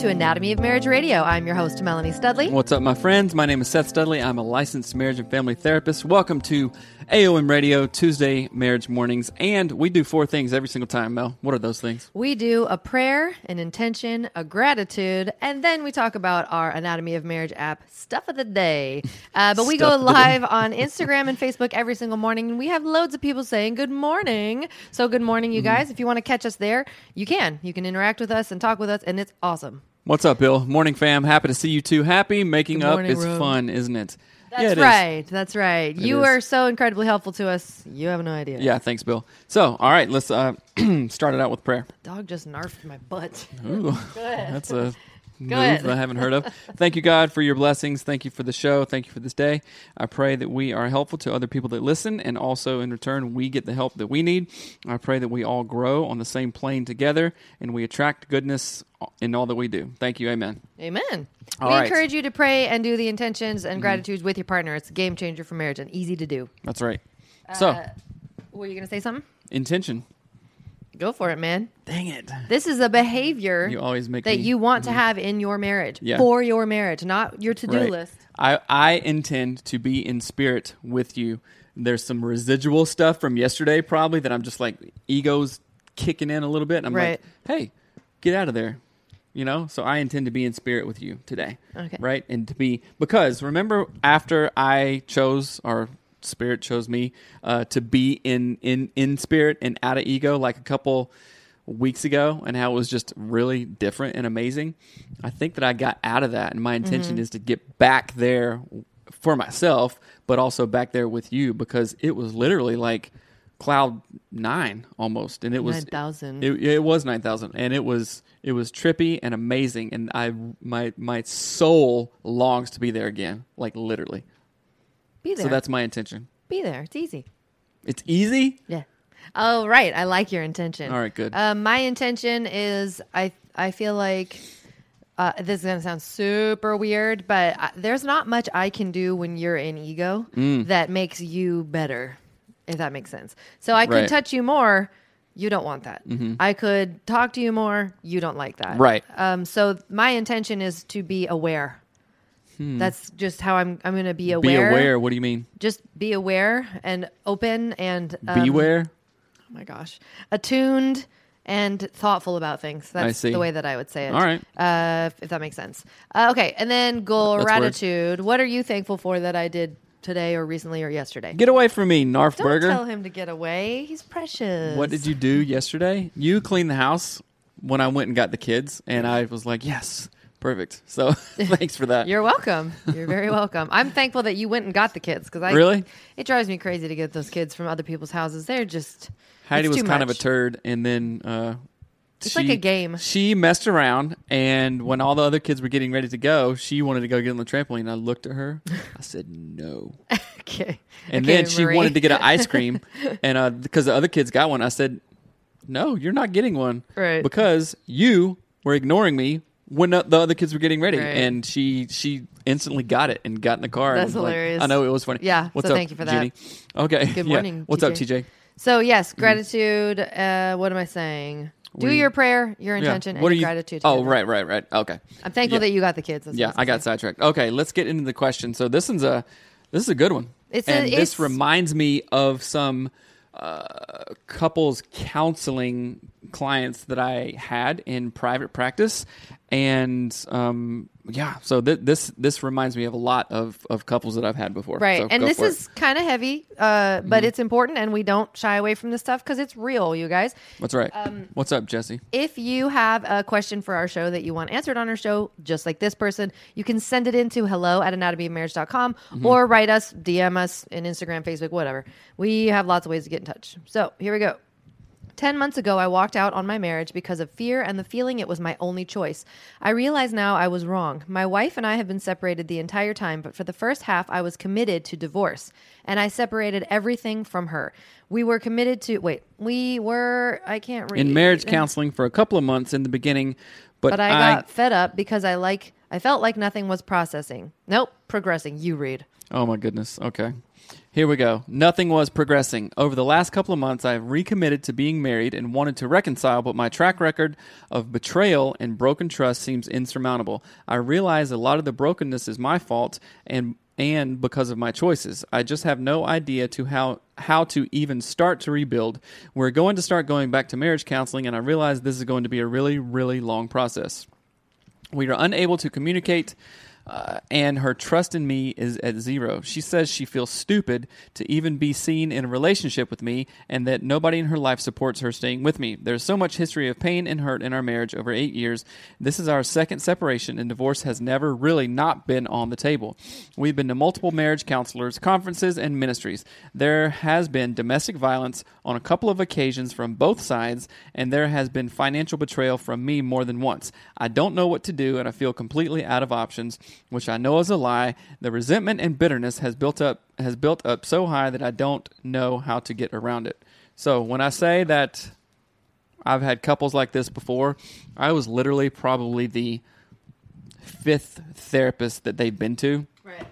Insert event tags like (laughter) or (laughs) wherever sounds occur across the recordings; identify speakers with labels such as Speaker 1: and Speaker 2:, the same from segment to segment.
Speaker 1: To Anatomy of Marriage Radio. I'm your host, Melanie Studley.
Speaker 2: What's up, my friends? My name is Seth Studley. I'm a licensed marriage and family therapist. Welcome to AOM Radio Tuesday Marriage Mornings. And we do four things every single time, Mel. What are those things?
Speaker 1: We do a prayer, an intention, a gratitude, and then we talk about our Anatomy of Marriage app stuff of the day. (laughs) Uh, but we go
Speaker 2: Stuff of the day.
Speaker 1: live on Instagram and Facebook every single morning, and we have loads of people saying good morning. So, good morning,
Speaker 2: Mm-hmm.
Speaker 1: you guys. If you want to catch us there, you can. You can interact with us and talk with us, and it's awesome.
Speaker 2: What's up, Bill? Morning, fam. Happy to see you too. Happy making
Speaker 1: Good
Speaker 2: up
Speaker 1: morning,
Speaker 2: is
Speaker 1: Ro.
Speaker 2: fun, isn't it?
Speaker 1: That's
Speaker 2: Yeah, it is.
Speaker 1: right. That's right. you
Speaker 2: is.
Speaker 1: are so incredibly helpful to us. You have no idea.
Speaker 2: Yeah, thanks, Bill. So, all right, let's uh, (clears throat) start it out with prayer.
Speaker 1: Dog just narfed my butt.
Speaker 2: Ooh, (laughs) that's a move
Speaker 1: ahead.
Speaker 2: I haven't heard of. Thank you, God, for your blessings. Thank you for the show. Thank you for this day. I pray that we are helpful to other people that listen, and also in return, we get the help that we need. I pray that we all grow on the same plane together, and we attract goodness in all that we do. Thank you. Amen.
Speaker 1: Amen.
Speaker 2: All
Speaker 1: we
Speaker 2: right.
Speaker 1: encourage you to pray and do the intentions
Speaker 2: Mm-hmm.
Speaker 1: and gratitudes with your partner. It's a game changer for marriage and easy to do.
Speaker 2: That's right. So,
Speaker 1: Uh, Were you going to say something?
Speaker 2: intention.
Speaker 1: Go for it, man.
Speaker 2: Dang it.
Speaker 1: This is a behavior
Speaker 2: You always make
Speaker 1: that
Speaker 2: me-
Speaker 1: you want to mhm. have in your marriage
Speaker 2: Yeah.
Speaker 1: for your marriage, not your to-do
Speaker 2: Right.
Speaker 1: list.
Speaker 2: I, I intend to be in spirit with you. There's some residual stuff from yesterday, probably, that I'm just like, ego's kicking in a little bit. And I'm
Speaker 1: Right.
Speaker 2: like, hey, get out of there. You know? So I intend to be in spirit with you today.
Speaker 1: Okay.
Speaker 2: Right? And to be, because remember, after I chose, or spirit chose me, uh, to be in, in, in spirit and out of ego, like a couple weeks ago and how it was just really different and amazing. I think that I got out of that, and my intention
Speaker 1: Mm-hmm.
Speaker 2: is to get back there for myself, but also back there with you because it was literally like cloud nine almost, and it was
Speaker 1: 9,000.
Speaker 2: It, it was nine thousand, and it was it was trippy and amazing, and I my my soul longs to be there again, like literally.
Speaker 1: Be there.
Speaker 2: So that's my intention.
Speaker 1: Be there. It's easy.
Speaker 2: It's easy.
Speaker 1: Yeah. Oh, right. I like your intention.
Speaker 2: All right, good.
Speaker 1: Um, my intention is I I feel like uh, this is gonna sound super weird, but I, there's not much I can do when you're in ego
Speaker 2: Mm.
Speaker 1: that makes you better, if that makes sense. So I could
Speaker 2: Right. Mm-hmm.
Speaker 1: touch you more. You don't want that. I could talk to you more. You don't like that.
Speaker 2: Right.
Speaker 1: Um, so my intention is to be aware. That's just how I'm. I'm going to be
Speaker 2: Hmm. Be
Speaker 1: aware.
Speaker 2: aware. What do you mean?
Speaker 1: Just be aware and open and um,
Speaker 2: Beware.
Speaker 1: oh my gosh, attuned and thoughtful about things. That's the way that I would say it.
Speaker 2: All right.
Speaker 1: Uh, if- if that makes sense. Uh, okay. And then goal
Speaker 2: That's
Speaker 1: gratitude. What are you thankful for that I did today or recently or yesterday?
Speaker 2: Get away from me, Narf
Speaker 1: Don't
Speaker 2: Burger.
Speaker 1: tell him to get away. He's precious.
Speaker 2: What did you do yesterday? You cleaned the house when I went and got the kids, and I was like, yes, perfect. So (laughs) thanks for that.
Speaker 1: You're welcome. You're very (laughs) welcome. I'm thankful that you went and got the kids because I
Speaker 2: Really?
Speaker 1: it drives me crazy to get those kids from other people's houses. They're just
Speaker 2: Heidi was kind of a turd, and then uh,
Speaker 1: It's like a game.
Speaker 2: She messed around, and when all the other kids were getting ready to go, she wanted to go get on the trampoline. I looked at her. (laughs) I said, "No,
Speaker 1: Okay.
Speaker 2: And
Speaker 1: Okay,
Speaker 2: then she
Speaker 1: Marie.
Speaker 2: wanted to get an ice cream, and uh, because the other kids got one, I said, "No, you're not getting one,
Speaker 1: Right.
Speaker 2: Because you were ignoring me when the the other kids were getting ready."
Speaker 1: Right.
Speaker 2: And she she instantly got it and got in the car. and
Speaker 1: That's
Speaker 2: was like-
Speaker 1: hilarious.
Speaker 2: I know it was funny.
Speaker 1: Yeah,
Speaker 2: What's
Speaker 1: so
Speaker 2: up,
Speaker 1: thank you for that.
Speaker 2: Jeannie? Okay.
Speaker 1: Good
Speaker 2: yeah.
Speaker 1: morning,
Speaker 2: What's up,
Speaker 1: TJ?
Speaker 2: TJ?
Speaker 1: So yes, gratitude. Uh, what am I saying? Do
Speaker 2: We-
Speaker 1: your prayer, your
Speaker 2: Yeah.
Speaker 1: intention,
Speaker 2: What
Speaker 1: and
Speaker 2: are
Speaker 1: your
Speaker 2: you?
Speaker 1: gratitude.
Speaker 2: Oh, right, right, right. Okay.
Speaker 1: I'm thankful
Speaker 2: Yeah.
Speaker 1: that you got the kids. That's
Speaker 2: Yeah, I got sidetracked. Okay, let's get into the question. So this is a this is a good one.
Speaker 1: It's a-
Speaker 2: and this
Speaker 1: it's-
Speaker 2: reminds me of some uh, couples counseling clients that I had in private practice, and um, yeah, so th- this this reminds me of a lot of, of couples that I've had before.
Speaker 1: Right,
Speaker 2: So
Speaker 1: and this is kind of heavy, uh, but it's important, and we don't shy away from this stuff because it's real, you guys.
Speaker 2: that's right.
Speaker 1: um,
Speaker 2: What's up, Jesse?
Speaker 1: If you have a question for our show that you want answered on our show, just like this person, you can send it in to hello at anatomyofmarriage.com
Speaker 2: Mm-hmm.
Speaker 1: or write us, DM us in Instagram, Facebook, whatever. We have lots of ways to get in touch. So here we go. 10 months ago, I walked out on my marriage because of fear and the feeling it was my only choice. I realize now I was wrong. My wife and I have been separated the entire time, but for the first half, I was committed to divorce and I separated everything from her. We were committed to, wait, we were, I can't read.
Speaker 2: In marriage counseling for a couple of months in the beginning, but,
Speaker 1: But I got fed up because I like, I felt like nothing was processing. Nope, progressing. You read.
Speaker 2: Oh my goodness. Okay. Here we go. Nothing was progressing. Over the last couple of months, I have recommitted to being married and wanted to reconcile, but my track record of betrayal and broken trust seems insurmountable. I realize a lot of the brokenness is my fault and and because of my choices. I just have no idea to how how to even start to rebuild. We're going to start going back to marriage counseling and I realize this is going to be a really really long process. We are unable to communicate, uh, and her trust in me is at zero. She says she feels stupid to even be seen in a relationship with me, and that nobody in her life supports her staying with me. There's so much history of pain and hurt in our marriage over eight years. This is our second separation, and divorce has never really not been on the table. We've been to multiple marriage counselors, conferences, and ministries. There has been domestic violence on a couple of occasions from both sides, and there has been financial betrayal from me more than once. I don't know what to do, and I feel completely out of options, which I know is a lie. The resentment and bitterness has built up has built up so high that I don't know how to get around it. So when I say that I've had couples like this before, I was literally probably the fifth therapist that they've been to
Speaker 1: Right.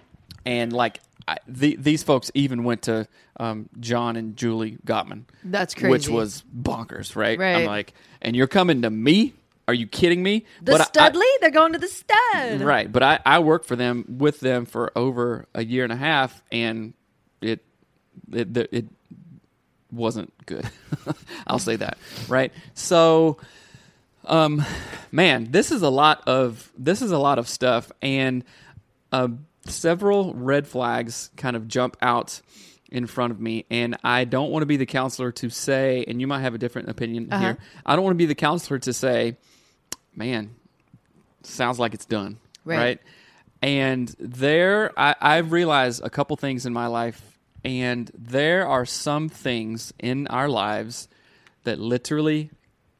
Speaker 2: and like I, the, these folks even went to um, John and Julie Gottman.
Speaker 1: That's crazy.
Speaker 2: Which was bonkers, right?
Speaker 1: Right.
Speaker 2: I'm like, and you're coming to me? Are you kidding me?
Speaker 1: The
Speaker 2: But I-
Speaker 1: Studley? They're going to the stud.
Speaker 2: right, but I, I worked for them with them for over a year and a half, and it it it, it wasn't good. (laughs) I'll say that, right? So, um, man, this is a lot of this is a lot of stuff, and uh, several red flags kind of jump out in front of me, and I don't want to be the counselor to say, and you might have a different opinion
Speaker 1: Uh-huh.
Speaker 2: here. I don't want to be the counselor to say, man, sounds like it's done,
Speaker 1: Right.
Speaker 2: right? And there, I, I've realized a couple things in my life, and there are some things in our lives that literally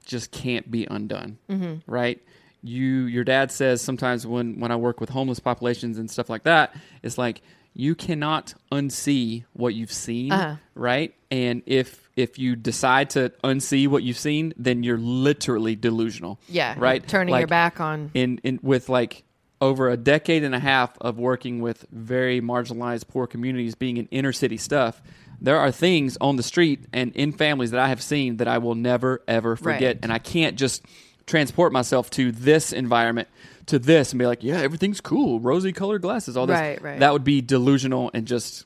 Speaker 2: just can't be undone,
Speaker 1: Mm-hmm.
Speaker 2: right? You, your dad says sometimes when when I work with homeless populations and stuff like that, it's like you cannot unsee what you've seen,
Speaker 1: Uh-huh.
Speaker 2: right? And if if you decide to unsee what you've seen, then you're literally delusional,
Speaker 1: Yeah.
Speaker 2: right?
Speaker 1: Turning your back on.
Speaker 2: in, in with like over a decade and a half of working with very marginalized poor communities being in inner city stuff there are things on the street and in families that i have seen that i will never ever forget
Speaker 1: Right.
Speaker 2: and i can't just transport myself to this environment to this and be like yeah everything's cool rosy colored glasses all this
Speaker 1: Right, right.
Speaker 2: that would be delusional and just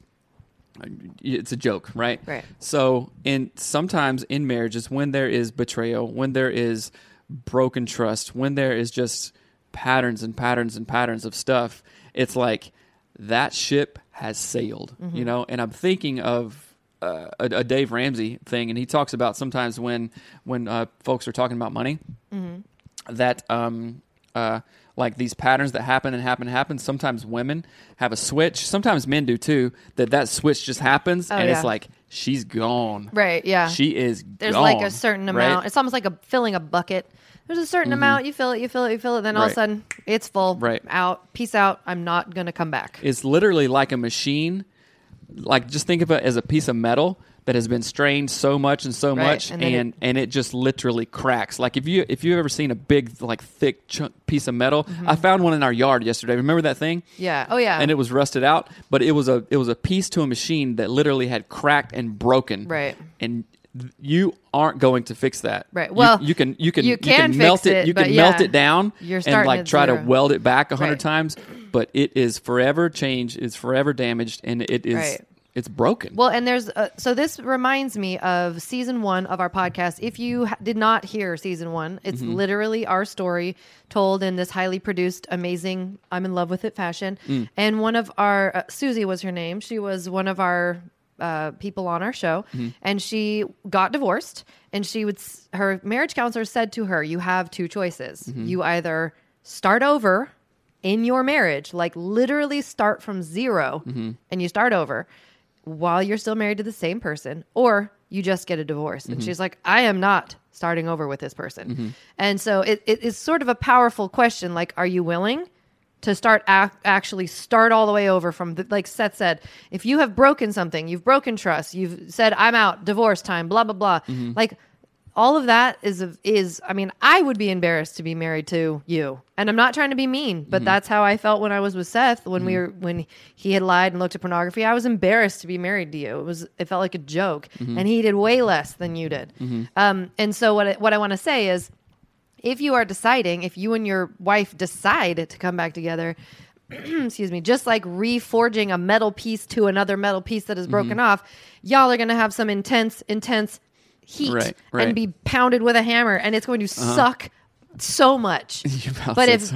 Speaker 2: it's a joke, right?
Speaker 1: Right.
Speaker 2: So, in sometimes in marriages, when there is betrayal, when there is broken trust, when there is just patterns and patterns and patterns of stuff, it's like that ship has sailed,
Speaker 1: Mm-hmm.
Speaker 2: you know. And I'm thinking of uh, a, a Dave Ramsey thing, and he talks about sometimes when when uh, folks are talking about money,
Speaker 1: Mm-hmm.
Speaker 2: that um uh like these patterns that happen and happen and happen sometimes women have a switch sometimes men do too that that switch just happens
Speaker 1: Oh,
Speaker 2: and
Speaker 1: yeah.
Speaker 2: it's like she's gone
Speaker 1: Right, yeah.
Speaker 2: she is
Speaker 1: There's
Speaker 2: gone,
Speaker 1: like a certain
Speaker 2: right?
Speaker 1: amount. It's almost like a filling a bucket. There's a certain mm-hmm. amount. You fill it, you fill it, you fill it. Then all of a sudden, it's full.
Speaker 2: Right.
Speaker 1: Out. Peace out. I'm not going to come back.
Speaker 2: it's literally like a machine like just think of it as a piece of metal that has been strained so much and so
Speaker 1: Right,
Speaker 2: much
Speaker 1: and
Speaker 2: and
Speaker 1: then
Speaker 2: and,
Speaker 1: it-
Speaker 2: it just literally cracks like if you if you've ever seen a big like thick chunk piece of metal
Speaker 1: Mm-hmm.
Speaker 2: i found one in our yard yesterday remember that thing
Speaker 1: Yeah. Oh yeah.
Speaker 2: and it was rusted out but it was a it was a piece to a machine that literally had cracked and broken
Speaker 1: Right.
Speaker 2: and you aren't going to fix that
Speaker 1: Right.
Speaker 2: You-
Speaker 1: Well,
Speaker 2: you, can you can
Speaker 1: you can
Speaker 2: melt
Speaker 1: it,
Speaker 2: you can melt it down and like try to weld it back a hundred
Speaker 1: Right.
Speaker 2: times but it is forever changed it's forever damaged and it is
Speaker 1: Right.
Speaker 2: It's broken
Speaker 1: Well, and there's uh, so this reminds me of season one of our podcast. If you ha- did not hear season one, it's
Speaker 2: Mm-hmm.
Speaker 1: literally our story told in this highly produced, amazing, I'm in love with it fashion.
Speaker 2: Mm.
Speaker 1: And one of our uh, Susie was her name. She was one of our uh, people on our show,
Speaker 2: Mm-hmm.
Speaker 1: and she got divorced. And she would s- her marriage counselor said to her, "You have two choices.
Speaker 2: Mm-hmm.
Speaker 1: You either start over." In your marriage, like literally start from 0
Speaker 2: Mm-hmm.
Speaker 1: and you start over, while you're still married to the same person, or you just get a divorce.
Speaker 2: Mm-hmm.
Speaker 1: And she's like, I am not starting over with this person. And so it, it is sort of a powerful question. Like, are you willing to start ac- actually start all the way over from the, like Seth said, if you have broken something, you've broken trust, you've said, I'm out, divorce time, blah, blah, blah.
Speaker 2: Mm-hmm.
Speaker 1: Like, all of that is is I mean I would be embarrassed to be married to you. And I'm not trying to be mean but mm-hmm. that's how I felt when I was with Seth when we mm-hmm. were when he had lied and looked at pornography. I was embarrassed to be married to you. It was it felt like a joke. Mm-hmm. And he did way less than you did. Um, and so what I, what I want to say is if you are deciding if you and your wife decide to come back together (clears throat) excuse me, just like reforging a metal piece to another metal piece that is broken off, y'all are going to have some intense, intense heat
Speaker 2: Right,
Speaker 1: and
Speaker 2: right. Uh-huh.
Speaker 1: be pounded with a hammer, and it's going to suck so much. (laughs) But if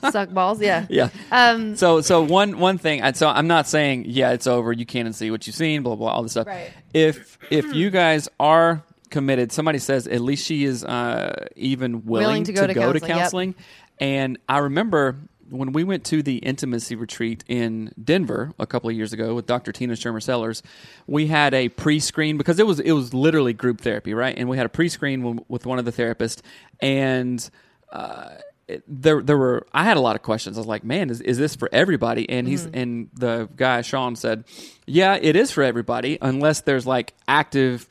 Speaker 1: (laughs) suck balls, yeah, (laughs)
Speaker 2: yeah.
Speaker 1: Um,
Speaker 2: so so one one thing. I- So I'm not saying yeah it's over. You can't see what you've seen. Blah blah all this stuff.
Speaker 1: Right.
Speaker 2: If if you guys are committed, somebody says at least she is uh, even willing,
Speaker 1: to go to counseling, yep.
Speaker 2: counseling. And I remember when we went to the intimacy retreat in Denver a couple of years ago with Dr. Tina Schermer Sellers, we had a pre-screen because it was it was literally group therapy, right? And we had a pre-screen with one of the therapists, and uh, it- there there were I had a lot of questions. I was like, man, is, is this for everybody? And he's
Speaker 1: Mm-hmm.
Speaker 2: and the guy Sean said, yeah, it is for everybody unless there's like active.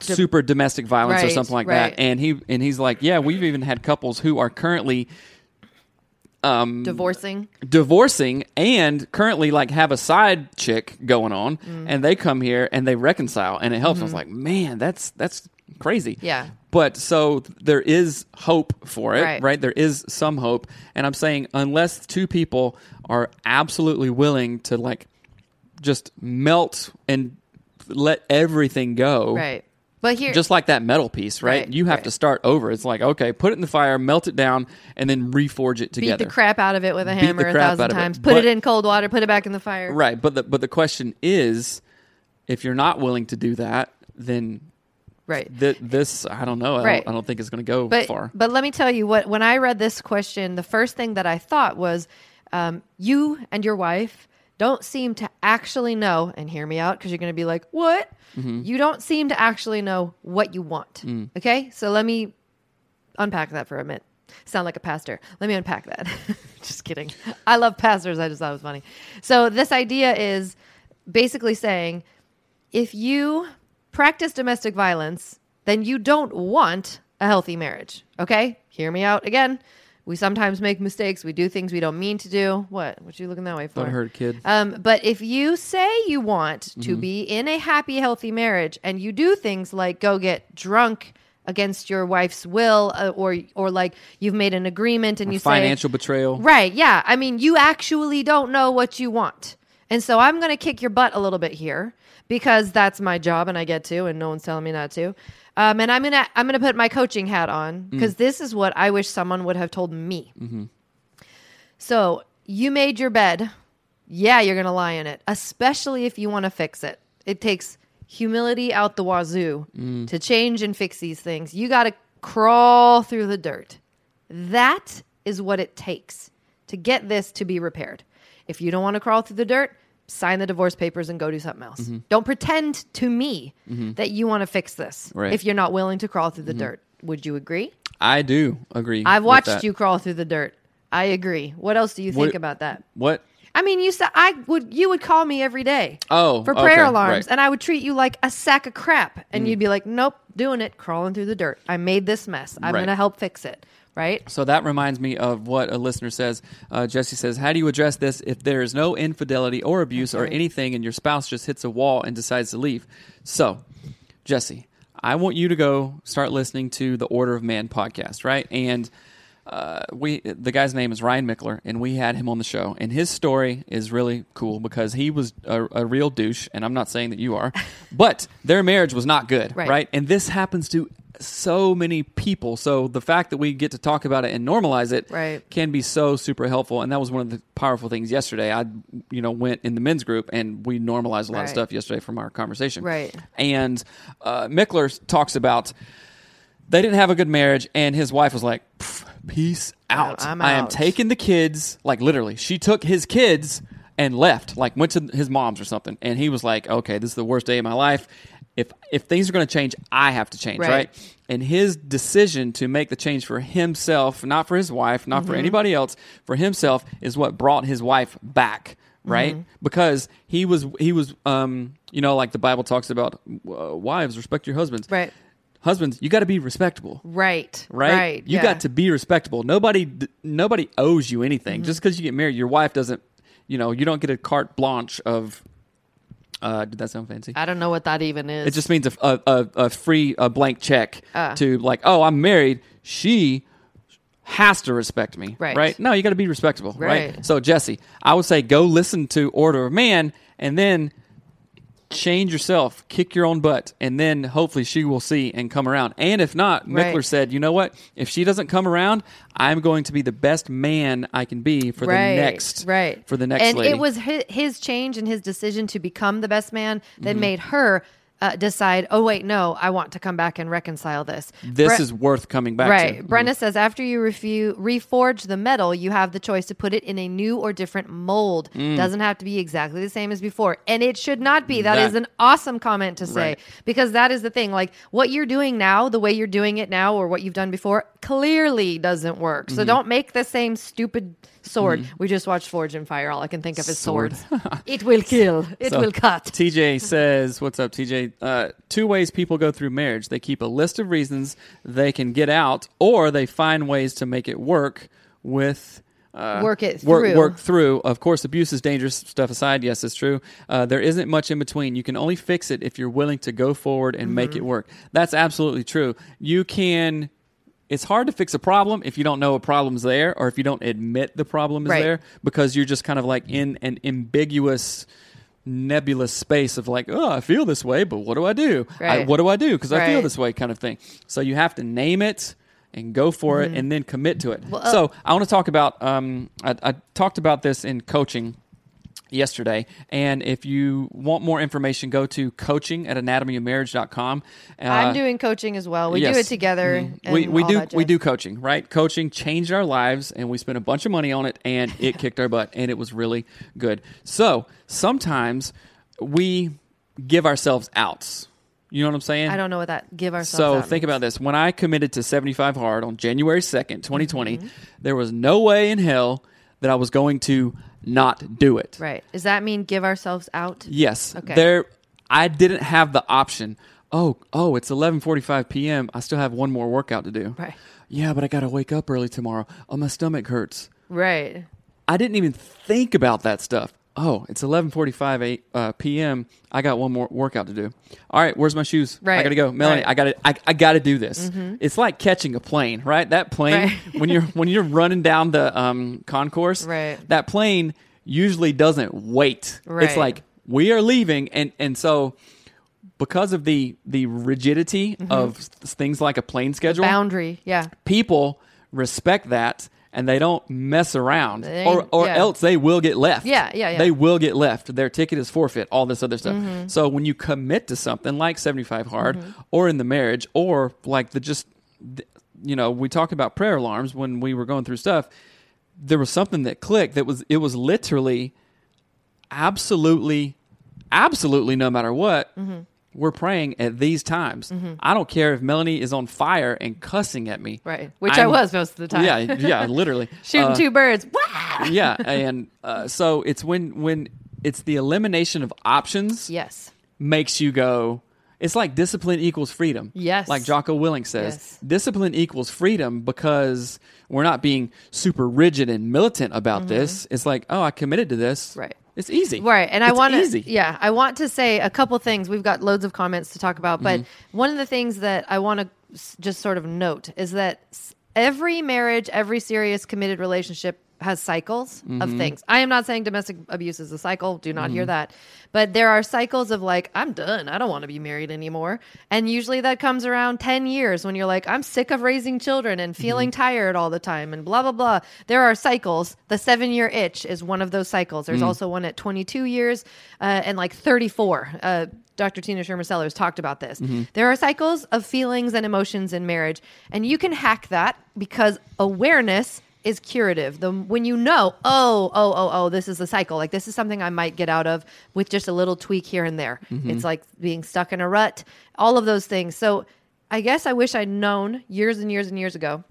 Speaker 2: Super domestic violence or something like
Speaker 1: right.
Speaker 2: that, and he and he's like, yeah, we've even had couples who are currently um,
Speaker 1: divorcing.
Speaker 2: divorcing and currently like have a side chick going on
Speaker 1: Mm.
Speaker 2: and they come here and they reconcile and it helps. I was like, man, that's that's crazy.
Speaker 1: Mm-hmm. Yeah.
Speaker 2: But so there is hope for it,
Speaker 1: Right.
Speaker 2: right? There is some hope. And I'm saying unless two people are absolutely willing to like just melt and let everything go.
Speaker 1: Right. But here,
Speaker 2: Just like that metal piece, right?
Speaker 1: Right,
Speaker 2: you have
Speaker 1: right.
Speaker 2: to start over. It's like, okay, put it in the fire, melt it down, and then reforge it together.
Speaker 1: beat the crap out of it with a hammer a thousand
Speaker 2: of it.
Speaker 1: times. Put
Speaker 2: But-
Speaker 1: it in cold water. Put it back in the fire.
Speaker 2: Right, but the but the question is, if you're not willing to do that, then
Speaker 1: Right.
Speaker 2: th- this I don't know. I,
Speaker 1: Right.
Speaker 2: don't, I don't think it's going to go
Speaker 1: but,
Speaker 2: far.
Speaker 1: But let me tell you what, when I read this question, the first thing that I thought was um, you and your wife don't seem to actually know, and hear me out because you're going to be like, what?
Speaker 2: Mm-hmm.
Speaker 1: You don't seem to actually know what you want.
Speaker 2: Mm.
Speaker 1: Okay. So let me unpack that for a minute. Sound like a pastor. Let me unpack that. (laughs) just kidding. I love pastors. I just thought it was funny. So this idea is basically saying if you practice domestic violence, then you don't want a healthy marriage. Okay? Hear me out again. We sometimes make mistakes. We do things we don't mean to do. What? What you looking that way for?
Speaker 2: Heard a kid.
Speaker 1: Um, but if you say you want to
Speaker 2: Mm-hmm.
Speaker 1: be in a happy, healthy marriage, and you do things like go get drunk against your wife's will, uh, or or like you've made an agreement and you say
Speaker 2: Financial
Speaker 1: say,
Speaker 2: betrayal.
Speaker 1: Right. Yeah. I mean, you actually don't know what you want. And so I'm going to kick your butt a little bit here because that's my job and I get to, and no one's telling me not to. Um, and I'm gonna I'm gonna put my coaching hat on because this is what I wish someone would have told me. Mm-hmm. So you made your bed, yeah, you're gonna lie in it, especially if you want to fix it. It takes humility out the wazoo to change and fix these things. You got to crawl through the dirt. That is what it takes to get this to be repaired. If you don't want to crawl through the dirt, sign the divorce papers and go do something else. Mm-hmm. Don't pretend to me mm-hmm. that you want to fix this
Speaker 2: Right.
Speaker 1: if you're not willing to crawl through the mm-hmm. dirt. Would you agree?
Speaker 2: I do agree.
Speaker 1: I've watched you crawl through the dirt. I agree. What else do you
Speaker 2: What-
Speaker 1: think about that?
Speaker 2: What
Speaker 1: I mean, you said I would. You would call me every day.
Speaker 2: Oh,
Speaker 1: for
Speaker 2: okay,
Speaker 1: prayer
Speaker 2: right.
Speaker 1: alarms, and I would treat you like a sack of crap, and mm. you'd be like, "Nope, doing it, crawling through the dirt. I made this mess. I'm
Speaker 2: Right.
Speaker 1: gonna help fix it." Right?
Speaker 2: So that reminds me of what a listener says. Uh, Jesse says, How do you address this if there is no infidelity or abuse or anything and your spouse just hits a wall and decides to leave? So, Jesse, I want you to go start listening to the Order of Man podcast, right? And uh, we the guy's name is Ryan Michler, and we had him on the show. And his story is really cool because he was a, a real douche, and I'm not saying that you are, (laughs) but their marriage was not good,
Speaker 1: Right.
Speaker 2: right? And this happens to so many people. So the fact that we get to talk about it and normalize it
Speaker 1: Right.
Speaker 2: can be so super helpful. And that was one of the powerful things yesterday. I, you know, went in the men's group and we normalized a lot of stuff yesterday from our conversation.
Speaker 1: Right.
Speaker 2: And uh, Michler talks about they didn't have a good marriage, and his wife was like, "Peace out.
Speaker 1: I'm
Speaker 2: I am
Speaker 1: out."
Speaker 2: taking the kids." Like literally, she took his kids and left. Like went to his mom's or something, and he was like, "Okay, this is the worst day of my life. If if things are going to change, I have to change,
Speaker 1: Right.
Speaker 2: right?" And his decision to make the change for himself, not for his wife, not
Speaker 1: Mm-hmm.
Speaker 2: for anybody else, for himself, is what brought his wife back. Right,
Speaker 1: Mm-hmm.
Speaker 2: because he was he was um you know like the Bible talks about uh, wives respect your husbands
Speaker 1: Right.
Speaker 2: husbands, you got to be respectable,
Speaker 1: Right.
Speaker 2: right?
Speaker 1: Right.
Speaker 2: You
Speaker 1: yeah.
Speaker 2: got to be respectable. Nobody, d- nobody owes you
Speaker 1: Mm-hmm.
Speaker 2: anything. Just because you get married, your wife doesn't. You know, you don't get a carte blanche of. Uh, did that sound fancy?
Speaker 1: I don't know what that even is.
Speaker 2: It just means a, a, a, a free a blank check
Speaker 1: Ah.
Speaker 2: to like, oh, I'm married. She has to respect me,
Speaker 1: Right.
Speaker 2: Right? No, you got to be respectable, right.
Speaker 1: Right.
Speaker 2: So Jesse, I would say go listen to Order of Man, and then change yourself, kick your own butt, and then hopefully she will see and come around. And if not,
Speaker 1: Right.
Speaker 2: Michler said, you know what? If she doesn't come around, I'm going to be the best man I can be for
Speaker 1: right,
Speaker 2: the next,
Speaker 1: right
Speaker 2: for the next
Speaker 1: and
Speaker 2: lady.
Speaker 1: it was his, his change and his decision to become the best man that
Speaker 2: Mm-hmm.
Speaker 1: made her uh, decide oh wait no i want to come back and reconcile this.
Speaker 2: This
Speaker 1: Bre-
Speaker 2: is worth coming back
Speaker 1: right.
Speaker 2: to.
Speaker 1: Brenda says after you refu- reforge the metal you have the choice to put it in a new or different mold. Doesn't have to be exactly the same as before. And it should not be. That
Speaker 2: That-
Speaker 1: is an awesome comment to say.
Speaker 2: Right.
Speaker 1: because that is the thing like what you're doing now the way you're doing it now or what you've done before clearly doesn't work.
Speaker 2: Mm-hmm.
Speaker 1: so don't make the same stupid sword we just watched forge and fire all i can think of is sword, it will kill (laughs) it
Speaker 2: So,
Speaker 1: will cut
Speaker 2: TJ says, "What's up, TJ? Uh, two ways people go through marriage: they keep a list of reasons they can get out, or they find ways to make it work with." Uh,
Speaker 1: Work it
Speaker 2: work,
Speaker 1: through.
Speaker 2: work through. Of course, abuse is dangerous. Stuff aside, yes, it's true. Uh, there isn't much in between. You can only fix it if you're willing to go forward and make
Speaker 1: Mm-hmm.
Speaker 2: it work. That's absolutely true. You can. It's hard to fix a problem if you don't know a problem's there, or if you don't admit the problem is
Speaker 1: Right.
Speaker 2: there, because you're just kind of like in an ambiguous nebulous space of like, oh, I feel this way, but what do I do? I, what do I do? Because I feel this way, kind of thing. So you have to name it and go for it, and then commit to it.
Speaker 1: Mm-hmm. Well, uh,
Speaker 2: so I want to talk about. Um, I, I talked about this in coaching yesterday. And if you want more information go to coaching at anatomyofmarriage.com uh,
Speaker 1: i'm doing coaching as well. We do it together
Speaker 2: Mhm.
Speaker 1: and
Speaker 2: we, we do we do coaching right? Coaching changed our lives and we spent a bunch of money on it and it (laughs) kicked our butt and it was really good. So sometimes we give ourselves outs. You know what i'm saying?
Speaker 1: I don't know what that give ourselves
Speaker 2: so think
Speaker 1: means.
Speaker 2: about this. When i committed to 75 hard on january 2nd 2020
Speaker 1: Mm-hmm.
Speaker 2: there was no way in hell that i was going to not do it
Speaker 1: right does that mean give ourselves out
Speaker 2: Yes.
Speaker 1: Okay.
Speaker 2: There I didn't have the option. Oh, oh, it's 11:45 p.m. I still have one more workout to do.
Speaker 1: Right.
Speaker 2: Yeah, but I got to wake up early tomorrow. Oh, my stomach hurts.
Speaker 1: right
Speaker 2: I didn't even think about that stuff. Oh, it's 11:45 8 uh, p.m. I got one more workout to do. All right, where's my shoes?
Speaker 1: Right.
Speaker 2: I got to go. Melanie,
Speaker 1: Right. Mm-hmm.
Speaker 2: I got to I, I got to do this. It's like catching a plane, right? That plane
Speaker 1: Right. (laughs)
Speaker 2: when you're when you're running down the um, concourse,
Speaker 1: Right.
Speaker 2: that plane usually doesn't wait.
Speaker 1: Right.
Speaker 2: It's like we are leaving and and so because of the the rigidity of s- things like a plane schedule
Speaker 1: boundary yeah
Speaker 2: people respect that and they don't mess around
Speaker 1: They
Speaker 2: or,
Speaker 1: ain't-
Speaker 2: or
Speaker 1: yeah.
Speaker 2: else they will get left
Speaker 1: Yeah, yeah, yeah.
Speaker 2: they will get left their ticket is forfeit all this other stuff
Speaker 1: Mm-hmm.
Speaker 2: so when you commit to something like 75 hard or in the marriage or like the just th- you know we talked about prayer alarms when we were going through stuff there was something that clicked that was it was literally absolutely absolutely no matter what
Speaker 1: Mm-hmm.
Speaker 2: We're praying at these times.
Speaker 1: Mm-hmm.
Speaker 2: I don't care if Melanie is on fire and cussing at me.
Speaker 1: Right. Which I
Speaker 2: I'm-
Speaker 1: was most of the time.
Speaker 2: Yeah, yeah, literally. (laughs)
Speaker 1: Shooting
Speaker 2: Uh,
Speaker 1: two birds. Wow.
Speaker 2: yeah, and uh, so it's when when it's the elimination of options
Speaker 1: Yes.
Speaker 2: makes you go. It's like discipline equals freedom.
Speaker 1: Yes.
Speaker 2: Like Jocko Willink says,
Speaker 1: Yes.
Speaker 2: discipline equals freedom because we're not being super rigid and militant about this. It's like, oh, I committed to this.
Speaker 1: Mm-hmm. Right.
Speaker 2: It's easy.
Speaker 1: Right. And I want to, yeah, I want to say a couple things. We've got loads of comments to talk about, but
Speaker 2: Mm-hmm.
Speaker 1: one of the things that I want to just sort of note is that every marriage, every serious committed relationship has cycles of
Speaker 2: Mm-hmm.
Speaker 1: things. I am not saying domestic abuse is a cycle. Do not hear that. But there are cycles of like, I'm done. I don't want to be married anymore. And usually that comes around 10 years when you're like, I'm sick of raising children and feeling tired all the time and blah, blah, blah. There are cycles. The seven year itch is one of those cycles. There's also one at 22 years uh, and like 34. Uh, Dr. Tina Schermer Sellers talked about this. There are cycles of feelings and emotions in marriage, and you can hack that because awareness is curative. The when you know, oh, oh, oh, oh, this is a cycle. Like this is something I might get out of with just a little tweak here and there. Mm-hmm. It's like being stuck in a rut. All of those things. So I guess I wish I'd known years and years and years ago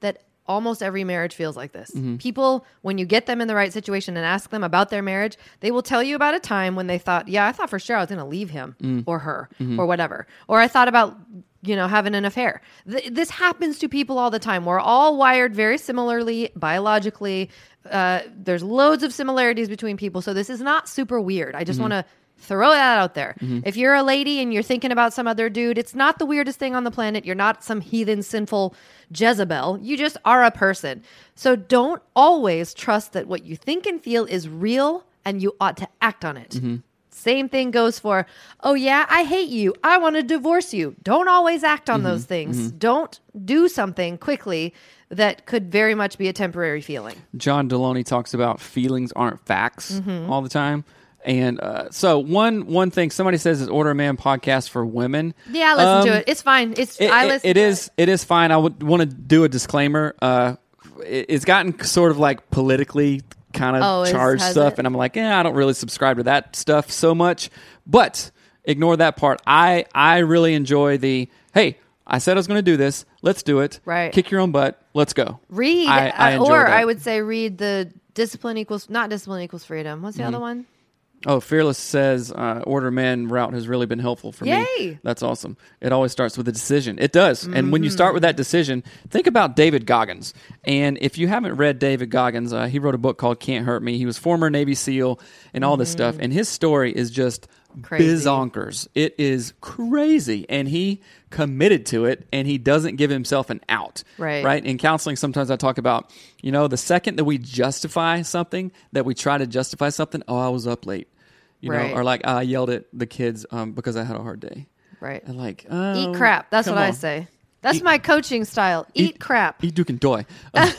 Speaker 1: that almost every marriage feels like this. Mm-hmm. People, when you get them in the right situation and ask them about their marriage, they will tell you about a time when they thought, yeah, I thought for sure I was going to leave him mm. or her mm-hmm. or whatever. Or I thought about, you know, having an affair. Th- this happens to people all the time. We're all wired very similarly biologically. Uh, there's loads of similarities between people. So this is not super weird. I just mm-hmm. want to throw that out there. Mm-hmm. If you're a lady and you're thinking about some other dude, it's not the weirdest thing on the planet. You're not some heathen, sinful Jezebel. You just are a person. So don't always trust that what you think and feel is real and you ought to act on it. Mm-hmm. Same thing goes for, oh, yeah, I hate you. I want to divorce you. Don't always act on those things. Don't do something quickly that could very much be a temporary feeling.
Speaker 2: John Delony talks about feelings aren't facts
Speaker 1: Mm-hmm.
Speaker 2: all the time. And uh, so one one thing somebody says is Order a Man podcast for women.
Speaker 1: Yeah, listen
Speaker 2: Um,
Speaker 1: to it. It's fine. It's
Speaker 2: It,
Speaker 1: I listen.
Speaker 2: it
Speaker 1: to
Speaker 2: is it is fine. I would want to do a disclaimer. Uh, it- it's gotten sort of like politically kind of
Speaker 1: Oh,
Speaker 2: charged stuff,
Speaker 1: it?
Speaker 2: and I'm like, yeah, I don't really subscribe to that stuff so much. But ignore that part. I I really enjoy the hey. I said I was going to do this. Let's do it.
Speaker 1: Right.
Speaker 2: Kick your own butt. Let's go.
Speaker 1: read
Speaker 2: I, I
Speaker 1: or
Speaker 2: that.
Speaker 1: i would say read the discipline equals not discipline equals freedom what's the
Speaker 2: Mm-hmm.
Speaker 1: other one
Speaker 2: Oh, Fearless says uh, Order Man route has really been helpful for me. That's awesome. It always starts with a decision. It does. And when you start
Speaker 1: Mm-hmm.
Speaker 2: with that decision, think about David Goggins. And if you haven't read David Goggins, uh, he wrote a book called Can't Hurt Me. He was former Navy SEAL and all this stuff. And his story is just
Speaker 1: Mm-hmm. Crazy.
Speaker 2: bizonkers. It is crazy. And he committed to it and he doesn't give himself an out.
Speaker 1: Right.
Speaker 2: Right? in counseling sometimes i talk about you know the second that we justify something that we try to justify something oh i was up late you
Speaker 1: Right.
Speaker 2: know or like i yelled at the kids um, because i had a hard day
Speaker 1: right
Speaker 2: and like oh,
Speaker 1: eat crap that's what i say that's
Speaker 2: Eat-
Speaker 1: my coaching style. Eat, crap.
Speaker 2: Eat duke and doy. Uh,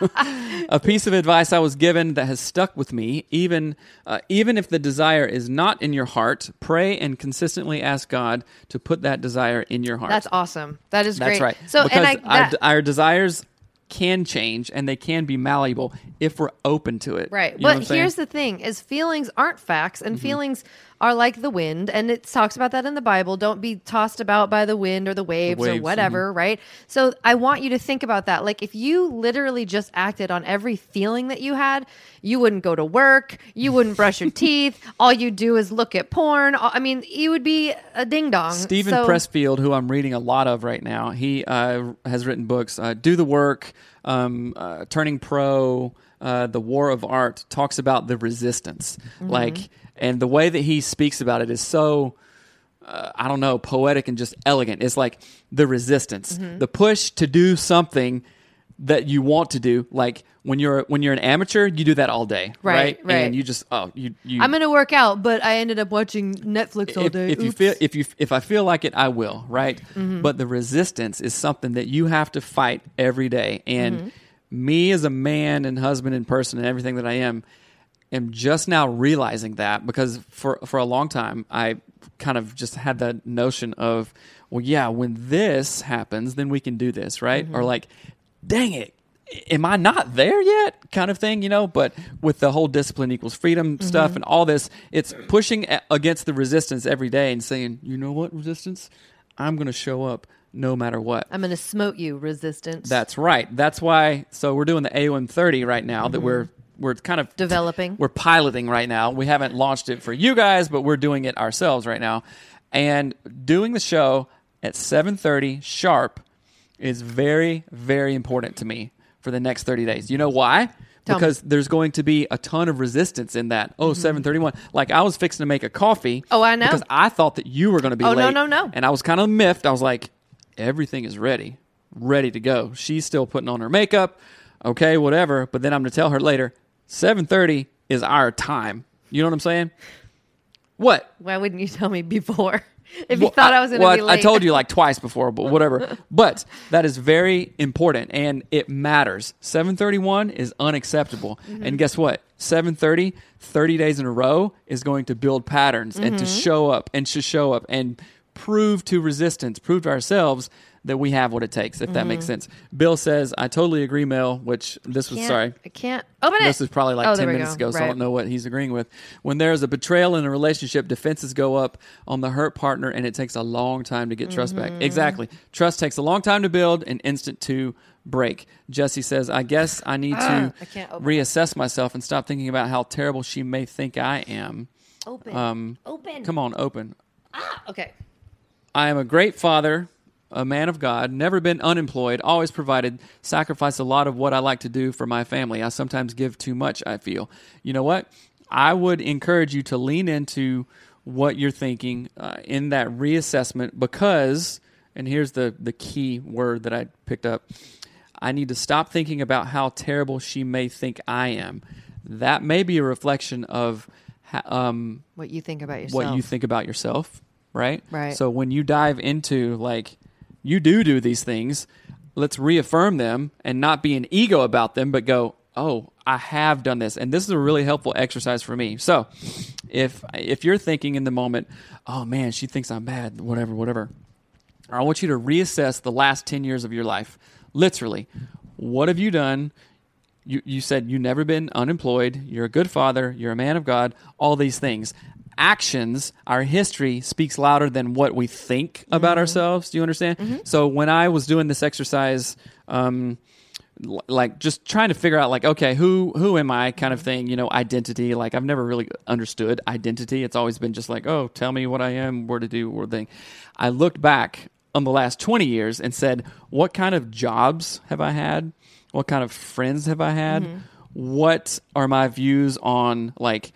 Speaker 2: (laughs) a piece of advice i was given that has stuck with me even uh, even if the desire is not in your heart pray and consistently ask god to put that desire in your heart.
Speaker 1: That's awesome. That is
Speaker 2: That's
Speaker 1: great.
Speaker 2: right.
Speaker 1: so
Speaker 2: because
Speaker 1: and I, that,
Speaker 2: our, our desires can change and they can be malleable if we're open to it.
Speaker 1: Right.
Speaker 2: You know
Speaker 1: but?
Speaker 2: Mm-hmm.
Speaker 1: here's the thing is feelings aren't facts and feelings are like the wind and it talks about that in the Bible. Don't be tossed about by the wind or the waves,
Speaker 2: waves,
Speaker 1: or whatever, right? So I want you to think about that. Like if you literally just acted on every feeling that you had, you wouldn't go to work, you wouldn't brush your (laughs) teeth, all you do is look at porn. I mean, you would be a ding dong.
Speaker 2: Stephen
Speaker 1: So-
Speaker 2: Pressfield, who I'm reading a lot of right now, he uh, has written books. Uh, Do the work, um, uh, Turning Pro, uh, The War of Art. Talks about the resistance,
Speaker 1: Mm-hmm.
Speaker 2: like, and the way that he speaks about it is so. Uh, I don't know, poetic and just elegant. It's like the resistance,
Speaker 1: Mm-hmm.
Speaker 2: the push to do something that you want to do. Like when you're when you're an amateur, you do that all day,
Speaker 1: Right, right.
Speaker 2: And you just oh you you
Speaker 1: I'm going to work out, but I ended up watching Netflix all
Speaker 2: if,
Speaker 1: day.
Speaker 2: if you feel if you if I feel like it, I will. Right.
Speaker 1: Mm-hmm.
Speaker 2: But the resistance is something that you have to fight every day. And
Speaker 1: Mm-hmm.
Speaker 2: me as a man and husband and person and everything that I am, am just now realizing that because for for a long time I kind of just had that notion of well, yeah, when this happens, then we can do this, right?
Speaker 1: Mm-hmm.
Speaker 2: Or like, dang it. am I not there yet? Kind of thing, you know. But with the whole discipline equals freedom mm-hmm. stuff and all this, it's pushing against the resistance every day and saying, you know what, resistance, I'm going to show up no matter what.
Speaker 1: I'm going to smote you, resistance.
Speaker 2: That's right. That's why. So we're doing the AOM 30 right now. That mm-hmm. we're we're kind of
Speaker 1: Developing.
Speaker 2: We're piloting right now. We haven't launched it for you guys, but we're doing it ourselves right now. And doing the show at 7:30 sharp is very very important to me for the next 30 days. You know why?
Speaker 1: Tell me.
Speaker 2: because there's going to be a ton of resistance in that. Oh, 731. Like I was fixing to make a coffee.
Speaker 1: Mm-hmm. Oh, I know.
Speaker 2: Because I thought that you were going to be
Speaker 1: Oh,
Speaker 2: late.
Speaker 1: no, no, no.
Speaker 2: And I was kind of miffed. I was like, everything is ready, ready to go. She's still putting on her makeup. Okay, whatever. But then I'm going to tell her later, 7:30 is our time. You know what I'm saying? What?
Speaker 1: Why wouldn't you tell me before? (laughs) (laughs) If you
Speaker 2: Well,
Speaker 1: thought I, was going to
Speaker 2: well,
Speaker 1: be
Speaker 2: I-
Speaker 1: late.
Speaker 2: I told you like twice before, but whatever. (laughs) but that is very important and it matters. 731 is unacceptable.
Speaker 1: Mm-hmm.
Speaker 2: And guess what? 730, 30 days in a row is going to build patterns and to
Speaker 1: Mm-hmm.
Speaker 2: show up and to show up and prove to resistance, prove to ourselves that we have what it takes, if that makes
Speaker 1: Mm-hmm.
Speaker 2: sense. Bill says, I totally agree, Mel, which this was
Speaker 1: Can't-
Speaker 2: sorry.
Speaker 1: I can't open it.
Speaker 2: This is probably like
Speaker 1: Oh,
Speaker 2: 10
Speaker 1: there we
Speaker 2: minutes
Speaker 1: go.
Speaker 2: ago, so I
Speaker 1: Right.
Speaker 2: don't know what he's agreeing with. When there's a betrayal in a relationship, defenses go up on the hurt partner, and it takes a long time to get trust back.
Speaker 1: Mm-hmm.
Speaker 2: Exactly. Trust takes a long time to build and instant to break. Jesse says, I guess I need to
Speaker 1: I can't open
Speaker 2: reassess myself and stop thinking about how terrible she may think I am.
Speaker 1: Open.
Speaker 2: Um,
Speaker 1: open.
Speaker 2: Come on, open.
Speaker 1: Okay.
Speaker 2: I am a great father, a man of God, never been unemployed, always provided, sacrificed a lot of what I like to do for my family. I sometimes give too much, I feel. You know what? I would encourage you to lean into what you're thinking uh, in that reassessment because, and here's the, the key word that I picked up I need to stop thinking about how terrible she may think I am. That may be a reflection of um,
Speaker 1: What you think about yourself.
Speaker 2: what you think about yourself, right?
Speaker 1: Right.
Speaker 2: So when you dive into like you do do these things, let's reaffirm them and not be an ego about them, but go, "Oh, I have done this." And this is a really helpful exercise for me. So, if if you're thinking in the moment, "Oh man, she thinks I'm bad," whatever, whatever. I want you to reassess the last 10 years of your life. Literally. What have you done? You, you said you've never been unemployed. You're a good father. You're a man of God. All these things. Actions, our history speaks louder than what we think about mm-hmm. ourselves. Do you understand? Mm-hmm. So when I was doing this exercise, um, l- like just trying to figure out like okay who who am i kind of mm-hmm. thing you know identity. Like i've never really understood identity. It's always been just like oh tell me what i am where to do what thing i looked back on the last 20 years and said what kind of jobs have i had? What kind of friends have i had? What are my views on like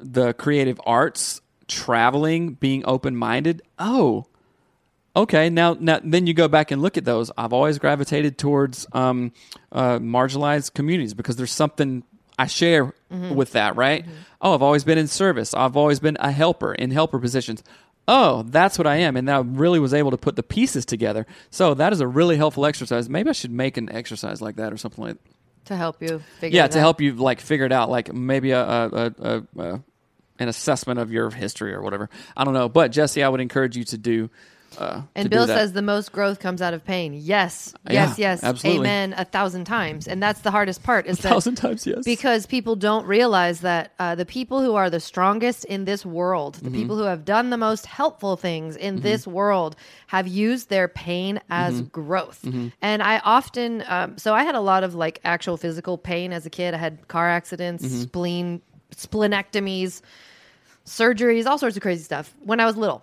Speaker 2: the creative arts traveling being open-minded oh Okay, now, now then you go back and look at those. I've always gravitated towards um, uh, marginalized communities because there's something I share with that, right? Oh, I've always been in service. I've always been a helper in helper positions. Oh, that's what I am, and I really was able to put the pieces together. So that is a really helpful exercise. Maybe I should make an exercise like that or something like.
Speaker 1: To help you figure
Speaker 2: Yeah, to
Speaker 1: out.
Speaker 2: help you like figure it out, like maybe a, a, a, a, a an assessment of your history or whatever. I don't know, but Jesse, I would encourage you to do. Uh,
Speaker 1: And Bill says the most growth comes out of pain. Yes,
Speaker 2: Yeah,
Speaker 1: yes, yes.
Speaker 2: absolutely.
Speaker 1: Amen. A thousand times, and that's the hardest part. Is that
Speaker 2: thousand times yes.
Speaker 1: because people don't realize that uh, the people who are the strongest in this world,
Speaker 2: Mm-hmm.
Speaker 1: the people who have done the most helpful things in this world, have used their pain as
Speaker 2: Mm-hmm.
Speaker 1: growth. And I often, um, so I had a lot of like actual physical pain as a kid. I had car accidents,
Speaker 2: Mm-hmm.
Speaker 1: spleen, splenectomies, surgeries, all sorts of crazy stuff when I was little.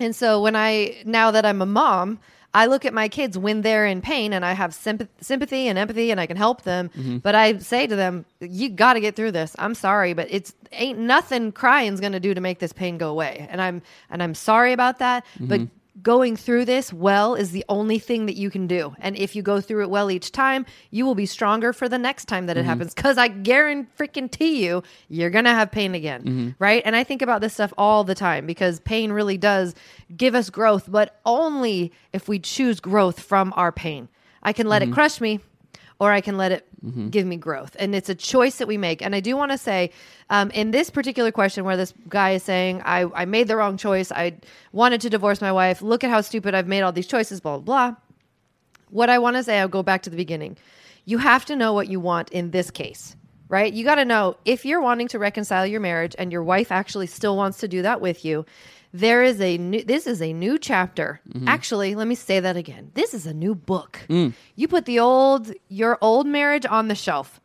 Speaker 1: And so when I now that I'm a mom, I look at my kids when they're in pain and I have sympath- sympathy and empathy and I can help them.
Speaker 2: Mm-hmm.
Speaker 1: But I say to them, "You got to get through this. I'm sorry, but it's ain't nothing crying's going to do to make this pain go away." And I'm and I'm sorry about that, but
Speaker 2: Mm-hmm.
Speaker 1: Going through this well is the only thing that you can do. And if you go through it well each time, you will be stronger for the next time that it mm-hmm. happens. Because I guarantee freaking you, you're gonna have pain again, mm-hmm. right? And I think about this stuff all the time because pain really does give us growth, but only if we choose growth from our pain. I can let it mm-hmm. crush me, or I can let it give me growth. And it's a choice that we make. And I do want to say, um, in this particular question, where this guy is saying, I, I made the wrong choice, I wanted to divorce my wife, look at how stupid I've made all these choices, blah, blah, blah. What I want to say, I'll go back to the beginning. you have to know what you want in this case, right? You got to know if you're wanting to reconcile your marriage and your wife actually still wants to do that with you. There is a new, this is a new chapter. Actually, let me say that again. This is a new book. You put the old, your old marriage on the shelf.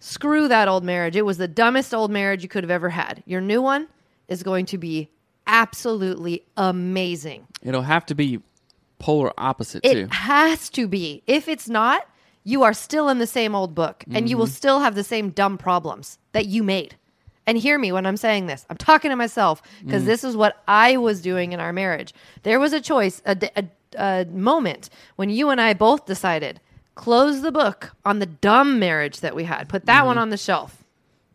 Speaker 1: Screw that old marriage. It was the dumbest old marriage you could have ever had. Your new one is going to be absolutely amazing.
Speaker 2: It'll have to be polar opposite
Speaker 1: It
Speaker 2: too.
Speaker 1: has to be. If it's not, you are still in the same old book and you will
Speaker 2: Mm-hmm.
Speaker 1: still have the same dumb problems that you made. And hear me when I'm saying this. I'm talking to myself because
Speaker 2: Mm.
Speaker 1: this is what I was doing in our marriage. There was a choice, a a moment when you and I both decided close the book on the dumb marriage that we had. Put that
Speaker 2: Mm-hmm.
Speaker 1: one on the shelf.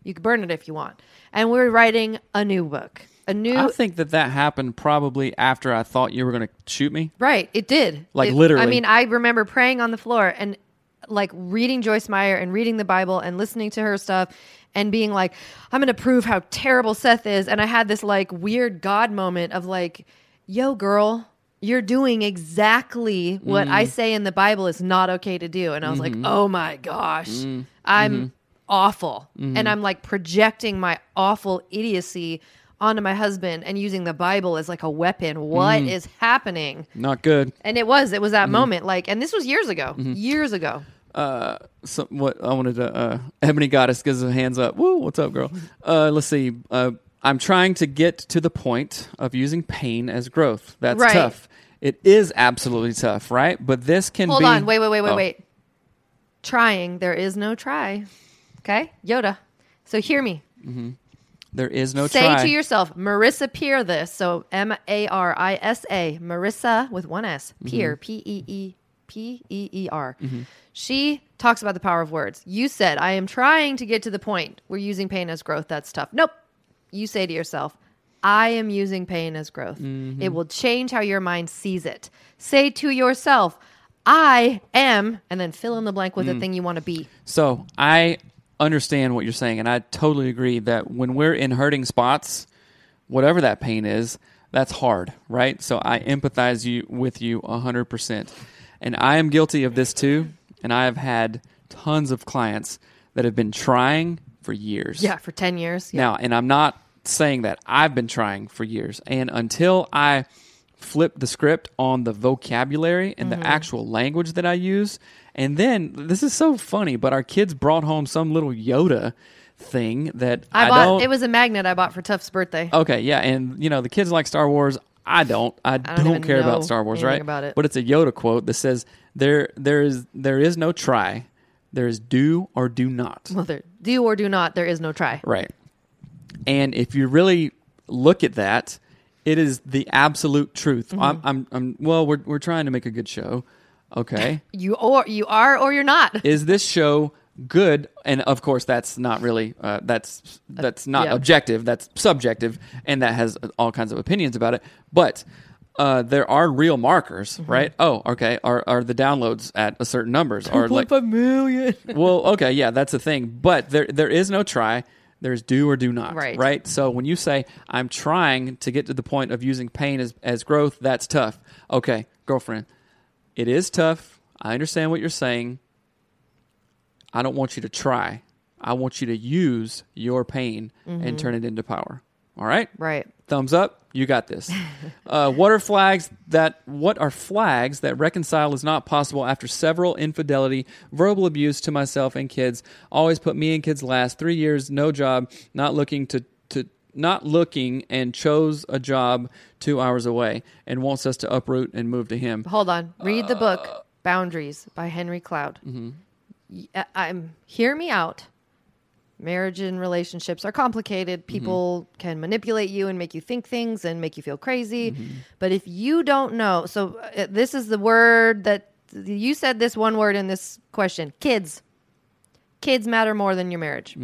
Speaker 1: You can burn it if you want. And we're writing a new book. A new
Speaker 2: I think that that happened probably after I thought you were going to shoot me.
Speaker 1: Right, it did.
Speaker 2: Like,
Speaker 1: It-
Speaker 2: literally.
Speaker 1: I mean, I remember praying on the floor and like reading Joyce Meyer and reading the Bible and listening to her stuff and being like, I'm going to prove how terrible Seth is. And I had this like weird God moment of like, yo, girl, you're doing exactly what I
Speaker 2: Mm-hmm.
Speaker 1: say in the Bible is not okay to do. And I was like, oh my gosh,
Speaker 2: Mm-hmm.
Speaker 1: I'm awful. And I'm like projecting my awful idiocy onto my husband and using the Bible as like a weapon. What is happening?
Speaker 2: Not good.
Speaker 1: And it was, it was
Speaker 2: Mm-hmm.
Speaker 1: that moment. Like, and this was years ago, years ago.
Speaker 2: Uh, so what I wanted to uh, Ebony Goddess gives her hands up. Woo, what's up, girl? Uh, let's see. Uh, I'm trying to get to the point of using pain as growth. That's
Speaker 1: Right.
Speaker 2: tough. It is absolutely tough, right? But this can
Speaker 1: Hold
Speaker 2: be.
Speaker 1: on. Wait, wait, wait, wait,
Speaker 2: Oh.
Speaker 1: wait. Trying. There is no try. Okay. Yoda. So hear me.
Speaker 2: There is no
Speaker 1: Say
Speaker 2: try.
Speaker 1: to yourself, Marissa Peer this. So M A R I S A, Marissa with one S,
Speaker 2: Mm-hmm.
Speaker 1: Peer, P E E P E E R. She talks about the power of words. You said, I am trying to get to the point We're using pain as growth. That's tough. Nope. You say to yourself, I am using pain as growth.
Speaker 2: Mm-hmm.
Speaker 1: It will change how your mind sees it. Say to yourself, I am, and then fill in the blank with
Speaker 2: Mm.
Speaker 1: the thing you want to be.
Speaker 2: So I understand what you're saying, and I totally agree that when we're in hurting spots, whatever that pain is, that's hard, right? So I empathize you with you hundred percent, and I am guilty of this too. And I have had tons of clients that have been trying for years.
Speaker 1: Yeah, for 10 years. Yeah.
Speaker 2: Now, and I'm not saying that I've been trying for years. And until I flip the script on the vocabulary and
Speaker 1: Mm-hmm.
Speaker 2: the actual language that I use, and then this is so funny, but our kids brought home some little Yoda thing that I,
Speaker 1: I bought,
Speaker 2: don't.
Speaker 1: it was a magnet I bought for Tuff's birthday.
Speaker 2: okay, yeah, and you know the kids like Star Wars. I don't. I, don't,
Speaker 1: even
Speaker 2: care about Star Wars, right?
Speaker 1: about it.
Speaker 2: But it's a Yoda quote that says, "There, there is, there is no try. There is do or do not."
Speaker 1: Well, there, do or do not, there is no try.
Speaker 2: Right. And if you really look at that, it is the absolute truth.
Speaker 1: Mm-hmm.
Speaker 2: I'm, I'm, I'm, well, we're, we're trying to make a good show. Okay. (laughs)
Speaker 1: You or you are or you're not. (laughs)
Speaker 2: is this show good? And of course, that's not really, uh, that's, that's not
Speaker 1: yeah.
Speaker 2: objective. That's subjective. And that has all kinds of opinions about it. But, uh, there are real markers,
Speaker 1: Mm-hmm.
Speaker 2: right? Oh, okay. Are, are the downloads at a certain numbers? Or like,
Speaker 1: million. (laughs)
Speaker 2: well, okay, yeah, that's the thing. But there there is no try. There's do or do not.
Speaker 1: Right.
Speaker 2: Right. So when you say I'm trying to get to the point of using pain as, as growth, that's tough. Okay, girlfriend. It is tough. I understand what you're saying. I don't want you to try. I want you to use your pain and turn it into power. All right?
Speaker 1: Right.
Speaker 2: Thumbs up. You got this. (laughs) uh, what are flags that? What are flags that reconcile is not possible after several infidelity, verbal abuse to myself and kids? Always put me and kids last. Three years, no job, not looking to to not looking, and chose a job two hours away, and wants us to uproot and move to him.
Speaker 1: Hold on. Read the
Speaker 2: Uh,
Speaker 1: book Boundaries by Henry Cloud.
Speaker 2: mm-hmm.
Speaker 1: I- I'm hear me out. Marriage and relationships are complicated.
Speaker 2: Mm-hmm.
Speaker 1: People can manipulate you and make you think things and make you feel crazy.
Speaker 2: Mm-hmm.
Speaker 1: But if you don't know, so uh, this is the word that you said this one word in this question kids. Kids matter more than your marriage.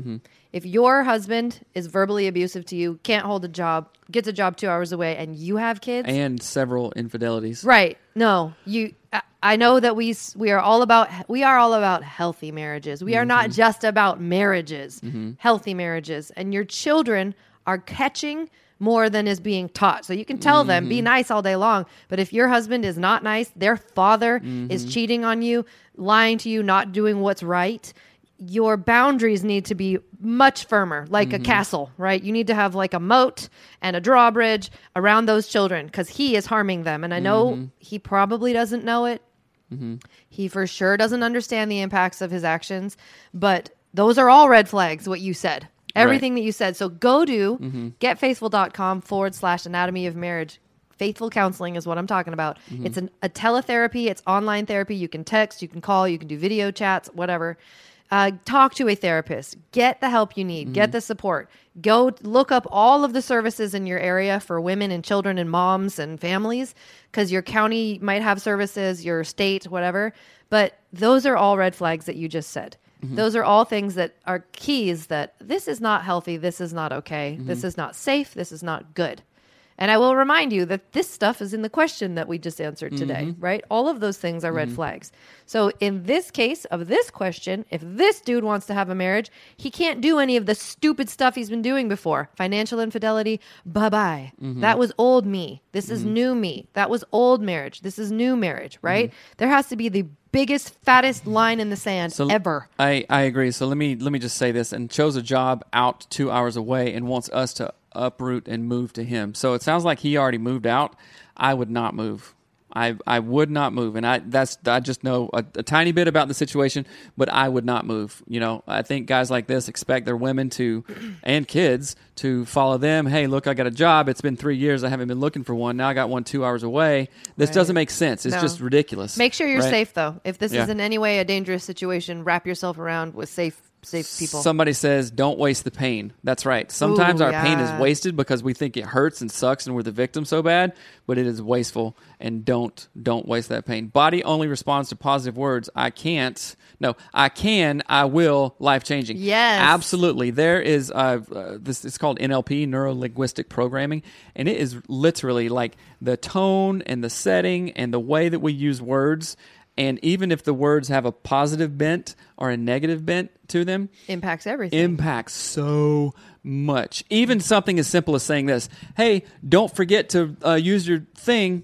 Speaker 2: Mm-hmm.
Speaker 1: If your husband is verbally abusive to you, can't hold a job, gets a job two hours away, and you have kids,
Speaker 2: And several infidelities.
Speaker 1: Right. No, you. I, I know that we we are all about we are all about healthy marriages. We are not just about marriages, healthy marriages, and your children are catching more than is being taught. So you can tell them,
Speaker 2: Mm-hmm.
Speaker 1: be nice all day long. But if your husband is not nice, their father
Speaker 2: Mm-hmm.
Speaker 1: is cheating on you, lying to you, not doing what's right, your boundaries need to be much firmer, like
Speaker 2: Mm-hmm.
Speaker 1: a castle, right? You need to have like a moat and a drawbridge around those children because he is harming them. And I know
Speaker 2: Mm-hmm.
Speaker 1: he probably doesn't know it. He for sure doesn't understand the impacts of his actions, but those are all red flags, what you said. Everything that you said. So go to
Speaker 2: Mm-hmm.
Speaker 1: getfaithful.com forward slash anatomy of marriage. Faithful counseling is what I'm talking about.
Speaker 2: Mm-hmm.
Speaker 1: It's an, a teletherapy, it's online therapy. You can text, you can call, you can do video chats, whatever. Uh, talk to a therapist. Get the help you need.
Speaker 2: Mm-hmm.
Speaker 1: Get the support. Go look up all of the services in your area for women and children and moms and families because your county might have services, your state, whatever. But those are all red flags that you just said.
Speaker 2: Mm-hmm.
Speaker 1: Those are all things that are keys that this is not healthy. This is not okay. This
Speaker 2: Mm-hmm.
Speaker 1: is not safe. This is not good. And I will remind you that this stuff is in the question that we just answered today,
Speaker 2: Mm-hmm.
Speaker 1: right? All of those things are red flags. So, in this case of this question, if this dude wants to have a marriage, he can't do any of the stupid stuff he's been doing before. Financial infidelity, bye bye.
Speaker 2: Mm-hmm.
Speaker 1: That was old me. This is new me. That was old marriage. This is new marriage, right? There has to be the biggest, fattest line in the sand
Speaker 2: So
Speaker 1: ever.
Speaker 2: I, I agree. So let me let me just say this and chose a job out two hours away and wants us to uproot and move to him. So it sounds like he already moved out. I would not move. I I would not move, and I that's I just know a, a tiny bit about the situation, but I would not move. You know, I think guys like this expect their women to, and kids to follow them. Hey, look, I got a job. It's been three years. I haven't been looking for one. Now I got one two hours away. This doesn't make sense. It's
Speaker 1: No.
Speaker 2: just ridiculous.
Speaker 1: Make sure you're
Speaker 2: right?
Speaker 1: safe, though. If this
Speaker 2: Yeah.
Speaker 1: is in any way a dangerous situation, wrap yourself around with safe, safe people.
Speaker 2: Somebody says, "Don't waste the pain." That's right. Sometimes
Speaker 1: Ooh,
Speaker 2: our pain is wasted because we think it hurts and sucks, and we're the victim so bad. But it is wasteful, and don't don't waste that pain. Body only responds to positive words. I can't. No, I can. I will. Life changing.
Speaker 1: Yes.
Speaker 2: absolutely. There is uh, uh, this. It's called NLP, neuro linguistic programming, and it is literally like the tone and the setting and the way that we use words. And even if the words have a positive bent or a negative bent to them,
Speaker 1: Impacts everything.
Speaker 2: impacts so much. Even something as simple as saying this Hey, don't forget to uh, use your thing.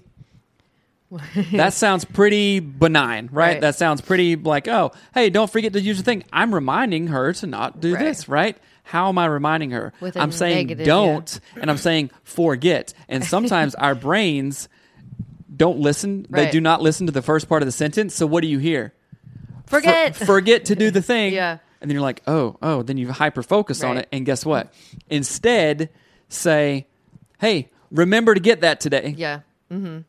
Speaker 2: (laughs) that sounds pretty benign, right?
Speaker 1: Right.
Speaker 2: That sounds pretty like, oh, hey, don't forget to use your thing. I'm reminding her to not do
Speaker 1: Right.
Speaker 2: this, right? How am I reminding her? I'm saying
Speaker 1: negative,
Speaker 2: don't, and I'm saying forget. And sometimes our brains don't listen. They do not listen to the first part of the sentence. So what do you hear? For-
Speaker 1: Forget.
Speaker 2: forget to do the (laughs) thing.
Speaker 1: Yeah.
Speaker 2: And then you're like, oh, oh, then you hyper focus on it. And guess what? Instead, say, hey, remember to get that today.
Speaker 1: yeah. Mm-hmm.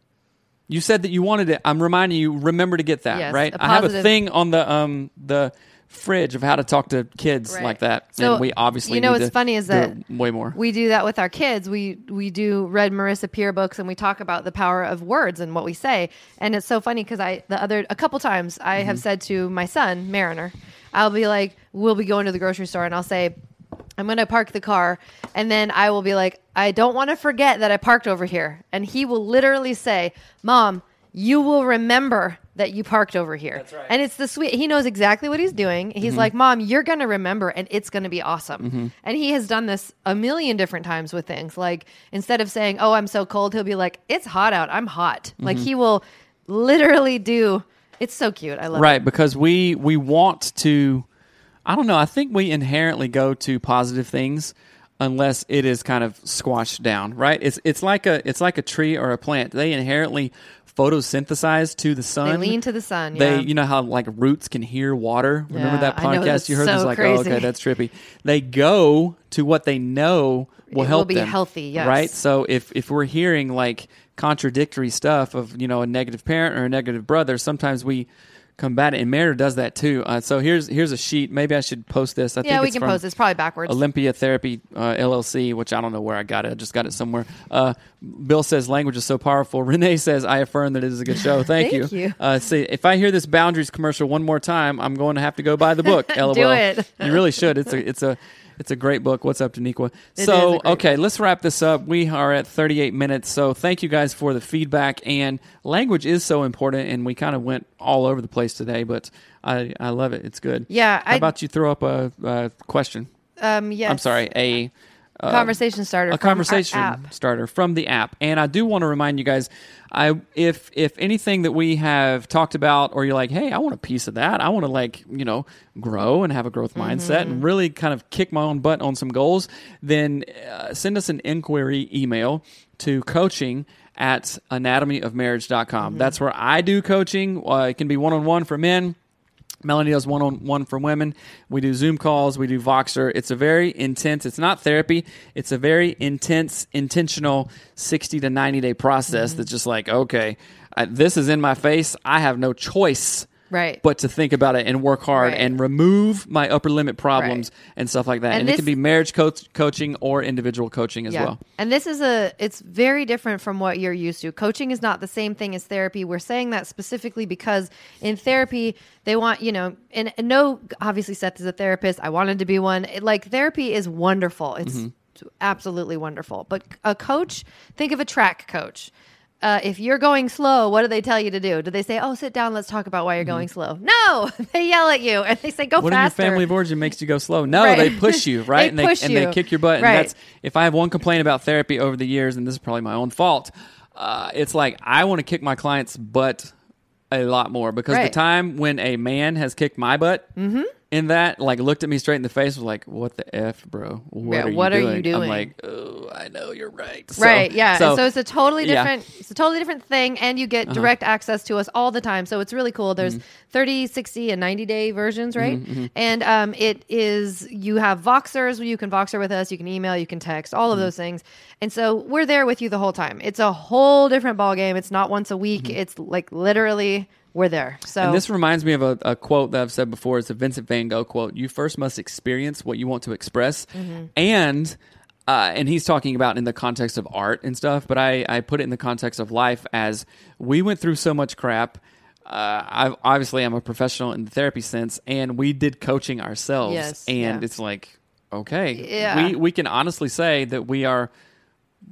Speaker 2: You said that you wanted it. I'm reminding you, remember to get that,
Speaker 1: Yes,
Speaker 2: right? I have a thing on the um the fridge of how to talk to kids
Speaker 1: Right.
Speaker 2: like that.
Speaker 1: So,
Speaker 2: and we obviously
Speaker 1: you know
Speaker 2: need
Speaker 1: what's
Speaker 2: to
Speaker 1: funny is
Speaker 2: do
Speaker 1: that
Speaker 2: it way more.
Speaker 1: We do that with our kids. We we do read Marissa Peer books and we talk about the power of words and what we say. And it's so funny because I the other a couple times I have
Speaker 2: Mm-hmm.
Speaker 1: said to my son Mariner, I'll be like, we'll be going to the grocery store and I'll say. I'm going to park the car and then I will be like, I don't want to forget that I parked over here. And he will literally say, Mom, you will remember that you parked over here. That's
Speaker 2: right.
Speaker 1: And it's the sweet, he knows exactly what he's doing. He's
Speaker 2: Mm-hmm.
Speaker 1: like, Mom, you're going to remember and it's going to be awesome. And he has done this a million different times with things. Like instead of saying, Oh, I'm so cold, he'll be like, It's hot out. I'm hot. Like
Speaker 2: Mm-hmm.
Speaker 1: he will literally do. It's so cute. I love it.
Speaker 2: right because we we want to i don't know i think we inherently go to positive things unless it is kind of squashed down right it's it's like a it's like a tree or a plant they inherently photosynthesize to the sun
Speaker 1: They lean to the sun.
Speaker 2: they
Speaker 1: Yeah.
Speaker 2: you know how like roots can hear water remember
Speaker 1: Yeah,
Speaker 2: that podcast you heard
Speaker 1: so
Speaker 2: like oh okay that's trippy they go to what they know will
Speaker 1: It will be
Speaker 2: them,
Speaker 1: healthy, yes.
Speaker 2: right so if if we're hearing like contradictory stuff of you know a negative parent or a negative brother sometimes we combat it and Mariner does that too uh, so here's here's a sheet maybe I should post this I
Speaker 1: yeah,
Speaker 2: think
Speaker 1: we
Speaker 2: it's
Speaker 1: can post this probably backwards.
Speaker 2: Olympia Therapy uh, LLC, which I don't know where I got it. I just got it somewhere. Uh, Bill says language is so powerful. (laughs) Renee says I affirm that it is a good show. Thank,
Speaker 1: Thank you.
Speaker 2: Uh, see, if I hear this boundaries commercial one more time, I'm going to have to go buy the book. (laughs) LOL.
Speaker 1: it.
Speaker 2: you really should. It's a it's a it's a great book. What's up, Daniqua?
Speaker 1: is
Speaker 2: So okay, let's wrap this up. We are at 38 minutes. So thank you guys for the feedback. And language is so important. And we kind of went all over the place today, but I I love it. It's good.
Speaker 1: Yeah,
Speaker 2: How
Speaker 1: I-
Speaker 2: about you throw up a, a question?
Speaker 1: um, yes.
Speaker 2: I'm sorry, a uh,
Speaker 1: Conversation starter
Speaker 2: a conversation starter from the app. And I do want to remind you guys, I if if anything that we have talked about, or you're like, hey, I want a piece of that. I want to like you know grow and have a growth mindset
Speaker 1: Mm-hmm.
Speaker 2: and really kind of kick my own butt on some goals. Then uh, send us an inquiry email to coaching at anatomyofmarriage.com.
Speaker 1: Mm-hmm.
Speaker 2: That's where I do coaching. Uh, it can be one on one for men. Melanie does one on one for women. We do Zoom calls. We do Voxer. It's a very intense. It's not therapy. It's a very intense, intentional sixty to ninety day process.
Speaker 1: Mm-hmm.
Speaker 2: That's just like okay, I, this is in my face. I have no choice
Speaker 1: Right.
Speaker 2: but to think about it and work hard
Speaker 1: Right.
Speaker 2: and remove my upper limit problems
Speaker 1: Right.
Speaker 2: and stuff like that. And,
Speaker 1: And
Speaker 2: it can be marriage coach, coaching or individual coaching as well.
Speaker 1: And this is a it's very different from what you're used to. Coaching is not the same thing as therapy. We're saying that specifically because in therapy they want, you know, and, and no obviously Seth is a therapist. I wanted to be one. It- like therapy is wonderful. It's
Speaker 2: Mm-hmm.
Speaker 1: absolutely wonderful. But a coach, think of a track coach. Uh, if you're going slow, what do they tell you to do? Do they say, "Oh, sit down, let's talk about why you're going slow"? No, (laughs) they yell at you and they say, "Go
Speaker 2: Mm-hmm. What
Speaker 1: faster."
Speaker 2: if your family of origin makes you go slow? (laughs) No,
Speaker 1: Right.
Speaker 2: they push you, (laughs) right?
Speaker 1: They
Speaker 2: and they
Speaker 1: push
Speaker 2: and
Speaker 1: you.
Speaker 2: they kick your butt. And
Speaker 1: Right.
Speaker 2: that's if I have one complaint about therapy over the years, and this is probably my own fault. Uh, it's like I want to kick my client's butt a lot more because the time when a man has kicked my butt in that, like looked at me straight in the face, was like, "What the f, bro? What,
Speaker 1: Yeah,
Speaker 2: are, you
Speaker 1: what are you
Speaker 2: doing? I'm like, "Oh, I know you're right." So-
Speaker 1: right yeah so, so it's a totally
Speaker 2: yeah.
Speaker 1: different it's a totally different thing and you
Speaker 2: Uh-huh.
Speaker 1: get direct access to us all the time so it's really cool there's
Speaker 2: Mm-hmm.
Speaker 1: 30 60 and 90 day versions right and um, it is you have voxers you can voxer with us you can email you can text all of
Speaker 2: Mm-hmm.
Speaker 1: those things and so we're there with you the whole time it's a whole different ball game it's not once a week it's like literally we're there so.
Speaker 2: And this reminds me of a, a quote that I've said before. It's a Vincent Van Gogh quote. You first must experience what you want to express.
Speaker 1: Mm-hmm.
Speaker 2: And uh, and he's talking about in the context of art and stuff, but I, I put it in the context of life as we went through so much crap. Uh, I obviously I'm a professional in the therapy sense, and we did coaching ourselves,
Speaker 1: Yes,
Speaker 2: and
Speaker 1: yeah.
Speaker 2: it's like okay,
Speaker 1: Yeah.
Speaker 2: we we can honestly say that we are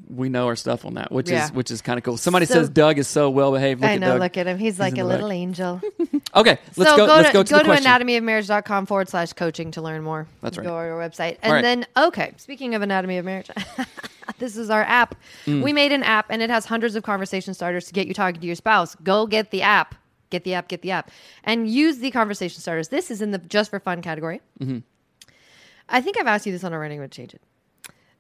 Speaker 2: we know our stuff on that, which
Speaker 1: Yeah.
Speaker 2: is which is kind of cool. Somebody
Speaker 1: So-
Speaker 2: says Doug is so well behaved. Look
Speaker 1: I
Speaker 2: at
Speaker 1: know.
Speaker 2: Doug.
Speaker 1: Look at him. He's like
Speaker 2: in
Speaker 1: a little
Speaker 2: back.
Speaker 1: angel. (laughs)
Speaker 2: Okay, let's
Speaker 1: so
Speaker 2: go.
Speaker 1: go
Speaker 2: let's
Speaker 1: to,
Speaker 2: go to the question.
Speaker 1: anatomyofmarriage.com forward slash coaching to learn more.
Speaker 2: That's right.
Speaker 1: Go to our website. And
Speaker 2: right.
Speaker 1: then, okay, speaking of Anatomy of Marriage, (laughs) this is our app.
Speaker 2: Mm.
Speaker 1: We made an app and it has hundreds of conversation starters to get you talking to your spouse. Go get the app. Get the app, get the app. And use the conversation starters. This is in the just for fun category.
Speaker 2: Mm-hmm.
Speaker 1: I think I've asked you this on already. I'm going to change it.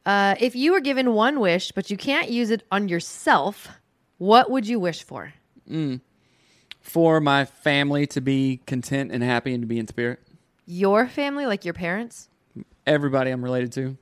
Speaker 1: Uh, if you were given one wish, but you can't use it on yourself, what would you wish for? Mm.
Speaker 2: for my family to be content and happy and to be in spirit.
Speaker 1: Your family, like your parents?
Speaker 2: Everybody I'm related to.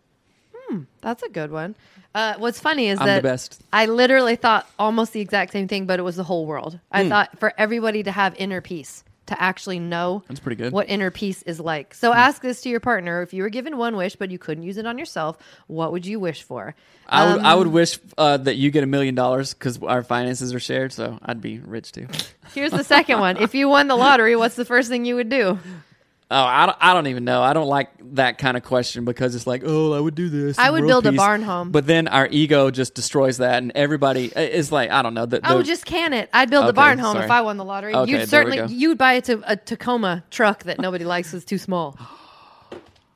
Speaker 1: That's a good one. Uh, what's funny is
Speaker 2: I'm
Speaker 1: that
Speaker 2: the best.
Speaker 1: I literally thought almost the exact same thing, but it was the whole world. I
Speaker 2: Hmm.
Speaker 1: thought for everybody to have inner peace, to actually know
Speaker 2: That's pretty good.
Speaker 1: What inner peace is like. So ask this to your partner: if you were given one wish, but you couldn't use it on yourself, what would you wish for?
Speaker 2: I would I
Speaker 1: Um,
Speaker 2: would wish uh, that you get a million dollars because our finances are shared, so I'd be rich too.
Speaker 1: Here's the second one: if you won the lottery, what's the first thing you would do?
Speaker 2: Oh, I don't, I don't even know. I don't like that kind of question because it's like, oh, I would do this.
Speaker 1: I would build a
Speaker 2: peace.
Speaker 1: barn home.
Speaker 2: But then our ego just destroys that, and everybody is like, I don't know. The,
Speaker 1: Oh,
Speaker 2: the-
Speaker 1: just can it. I'd build a
Speaker 2: Okay,
Speaker 1: barn home
Speaker 2: sorry.
Speaker 1: if I won the lottery.
Speaker 2: Okay, there we
Speaker 1: you'd certainly
Speaker 2: go.
Speaker 1: you'd buy a, a Tacoma truck that nobody likes is too small.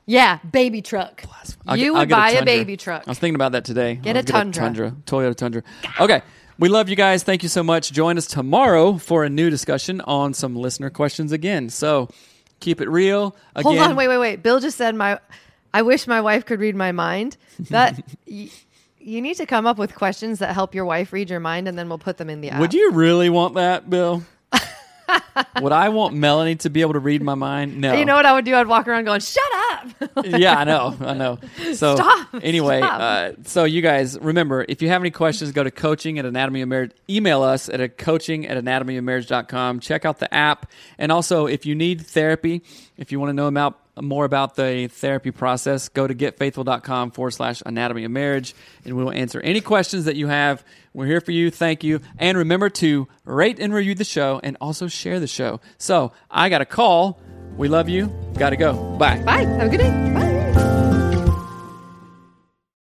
Speaker 1: Yeah, baby truck.
Speaker 2: I'll
Speaker 1: you
Speaker 2: I'll
Speaker 1: would
Speaker 2: get
Speaker 1: buy a
Speaker 2: Tundra.
Speaker 1: baby truck.
Speaker 2: I was thinking about that today.
Speaker 1: Get
Speaker 2: I'll
Speaker 1: a Tundra.
Speaker 2: Tundra, Toyota Tundra. Okay, we love you guys. Thank you so much. Join us tomorrow for a new discussion on some listener questions again. So keep it real. Again,
Speaker 1: Hold on, wait, wait, wait. Bill just said my. I wish my wife could read my mind. That (laughs) y- you need to come up with questions that help your wife read your mind, and then we'll put them in the app.
Speaker 2: Would you really want that, Bill? Would I want Melanie to be able to read my mind? No.
Speaker 1: You know what I would do? I'd walk around going, "Shut up." (laughs)
Speaker 2: yeah, I know, I know. So
Speaker 1: Stop,
Speaker 2: anyway,
Speaker 1: stop.
Speaker 2: Uh, so you guys remember, if you have any questions, go to coaching at anatomy of marriage. Email us at a coaching at anatomy of anatomyofmarriage.com. Check out the app, and also if you need therapy, if you want to know about more about the therapy process, go to getfaithful.com forward slash anatomy of marriage, and we will answer any questions that you have. We're here for you. Thank you, and remember to rate and review the show, and also share the show. So I got a call. We love you. Got to go. Bye.
Speaker 1: Bye. Have a good day. Bye.